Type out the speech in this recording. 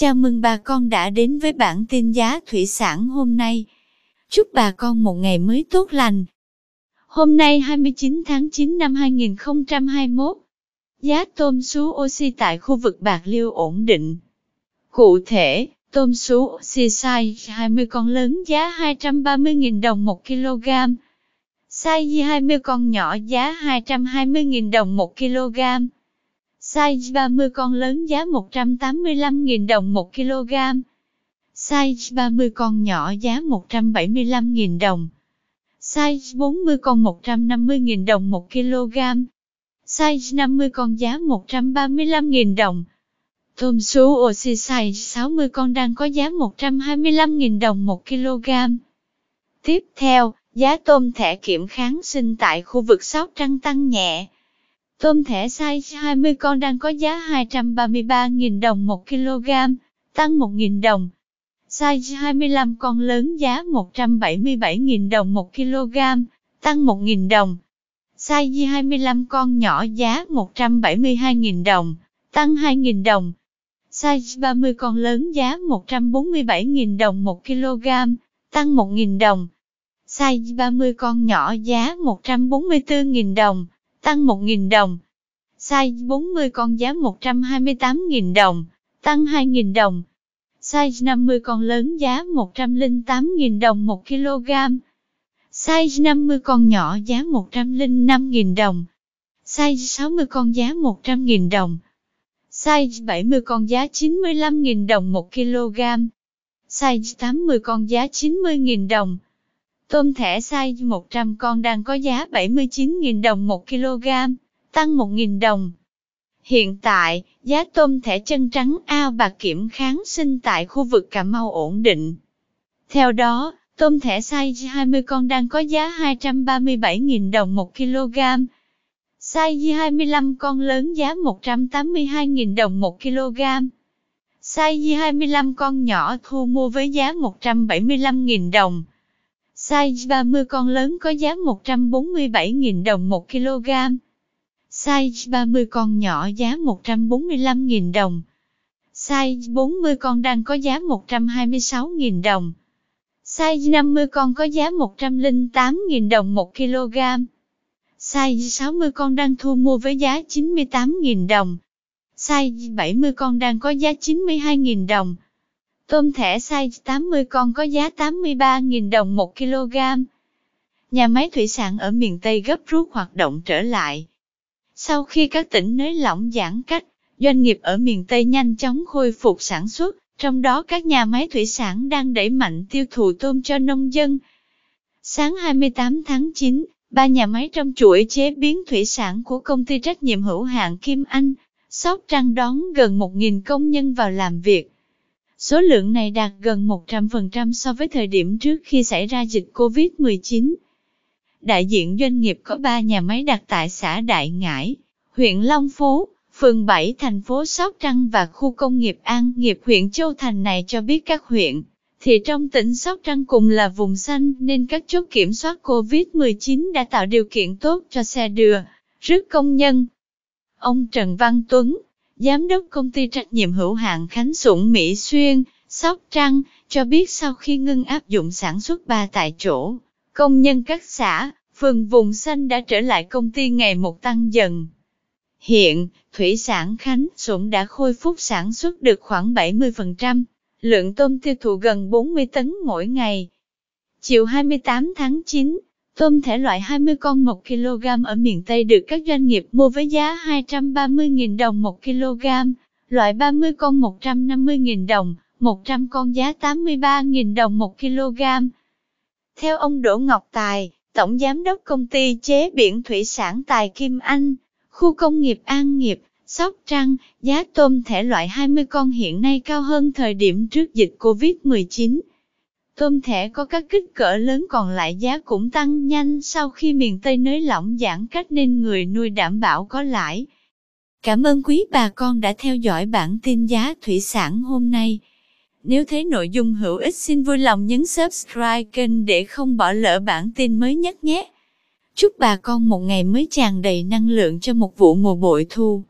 Chào mừng bà con đã đến với bản tin giá thủy sản hôm nay. Chúc bà con một ngày mới tốt lành. Hôm nay 29 tháng 9 năm 2021, giá tôm sú oxy tại khu vực Bạc Liêu ổn định. Cụ thể, tôm sú oxy size 20 con lớn giá 230.000 đồng 1 kg, size 20 con nhỏ giá 220.000 đồng 1 kg size 30 con lớn giá 185.000 đồng 1 kg. Size 30 con nhỏ giá 175.000 đồng. Size 40 con 150.000 đồng 1 kg. Size 50 con giá 135.000 đồng. Tôm sú oxy size 60 con đang có giá 125.000 đồng 1 kg. Tiếp theo, giá tôm thẻ kiểm kháng sinh tại khu vực Sóc Trăng tăng nhẹ. Tôm thẻ size 20 con đang có giá 233.000 đồng 1 kg, tăng 1.000 đồng. Size 25 con lớn giá 177.000 đồng 1 kg, tăng 1.000 đồng. Size 25 con nhỏ giá 172.000 đồng, tăng 2.000 đồng. Size 30 con lớn giá 147.000 đồng 1 kg, tăng 1.000 đồng. Size 30 con nhỏ giá 144.000 đồng, tăng 1.000 đồng. Size 40 con giá 128.000 đồng, tăng 2.000 đồng. Size 50 con lớn giá 108.000 đồng 1 kg. Size 50 con nhỏ giá 105.000 đồng. Size 60 con giá 100.000 đồng. Size 70 con giá 95.000 đồng 1 kg. Size 80 con giá 90.000 đồng. Tôm thẻ size 100 con đang có giá 79.000 đồng 1 kg, tăng 1.000 đồng. Hiện tại, giá tôm thẻ chân trắng ao bạc kiểm kháng sinh tại khu vực Cà Mau ổn định. Theo đó, tôm thẻ size 20 con đang có giá 237.000 đồng 1 kg. Size 25 con lớn giá 182.000 đồng 1 kg. Size 25 con nhỏ thu mua với giá 175.000 đồng. Size 30 con lớn có giá 147.000 đồng 1 kg. Size 30 con nhỏ giá 145.000 đồng. Size 40 con đang có giá 126.000 đồng. Size 50 con có giá 108.000 đồng 1 kg. Size 60 con đang thu mua với giá 98.000 đồng. Size 70 con đang có giá 92.000 đồng. Tôm thẻ size 80 con có giá 83.000 đồng 1 kg. Nhà máy thủy sản ở miền Tây gấp rút hoạt động trở lại. Sau khi các tỉnh nới lỏng giãn cách, doanh nghiệp ở miền Tây nhanh chóng khôi phục sản xuất, trong đó các nhà máy thủy sản đang đẩy mạnh tiêu thụ tôm cho nông dân. Sáng 28 tháng 9, ba nhà máy trong chuỗi chế biến thủy sản của công ty trách nhiệm hữu hạn Kim Anh, Sóc Trăng đón gần 1.000 công nhân vào làm việc. Số lượng này đạt gần 100% so với thời điểm trước khi xảy ra dịch COVID-19. Đại diện doanh nghiệp có 3 nhà máy đặt tại xã Đại Ngãi, huyện Long Phú, phường 7 thành phố Sóc Trăng và khu công nghiệp An nghiệp huyện Châu Thành này cho biết các huyện, thì trong tỉnh Sóc Trăng cùng là vùng xanh nên các chốt kiểm soát COVID-19 đã tạo điều kiện tốt cho xe đưa, rước công nhân. Ông Trần Văn Tuấn, Giám đốc công ty trách nhiệm hữu hạn Khánh Sủng Mỹ Xuyên, Sóc Trăng, cho biết sau khi ngưng áp dụng sản xuất ba tại chỗ, công nhân các xã, phường vùng xanh đã trở lại công ty ngày một tăng dần. Hiện, thủy sản Khánh Sủng đã khôi phục sản xuất được khoảng 70%, lượng tôm tiêu thụ gần 40 tấn mỗi ngày. Chiều 28 tháng 9, Tôm thể loại 20 con 1 kg ở miền Tây được các doanh nghiệp mua với giá 230.000 đồng 1 kg, loại 30 con 150.000 đồng, 100 con giá 83.000 đồng 1 kg. Theo ông Đỗ Ngọc Tài, Tổng Giám đốc Công ty Chế biển Thủy sản Tài Kim Anh, khu công nghiệp An Nghiệp, Sóc Trăng, giá tôm thể loại 20 con hiện nay cao hơn thời điểm trước dịch Covid-19. Tôm thẻ có các kích cỡ lớn còn lại giá cũng tăng nhanh, sau khi miền Tây nới lỏng giãn cách nên người nuôi đảm bảo có lãi. Cảm ơn quý bà con đã theo dõi bản tin giá thủy sản hôm nay. Nếu thấy nội dung hữu ích, xin vui lòng nhấn subscribe kênh để không bỏ lỡ bản tin mới nhất nhé. Chúc bà con một ngày mới tràn đầy năng lượng cho một vụ mùa bội thu.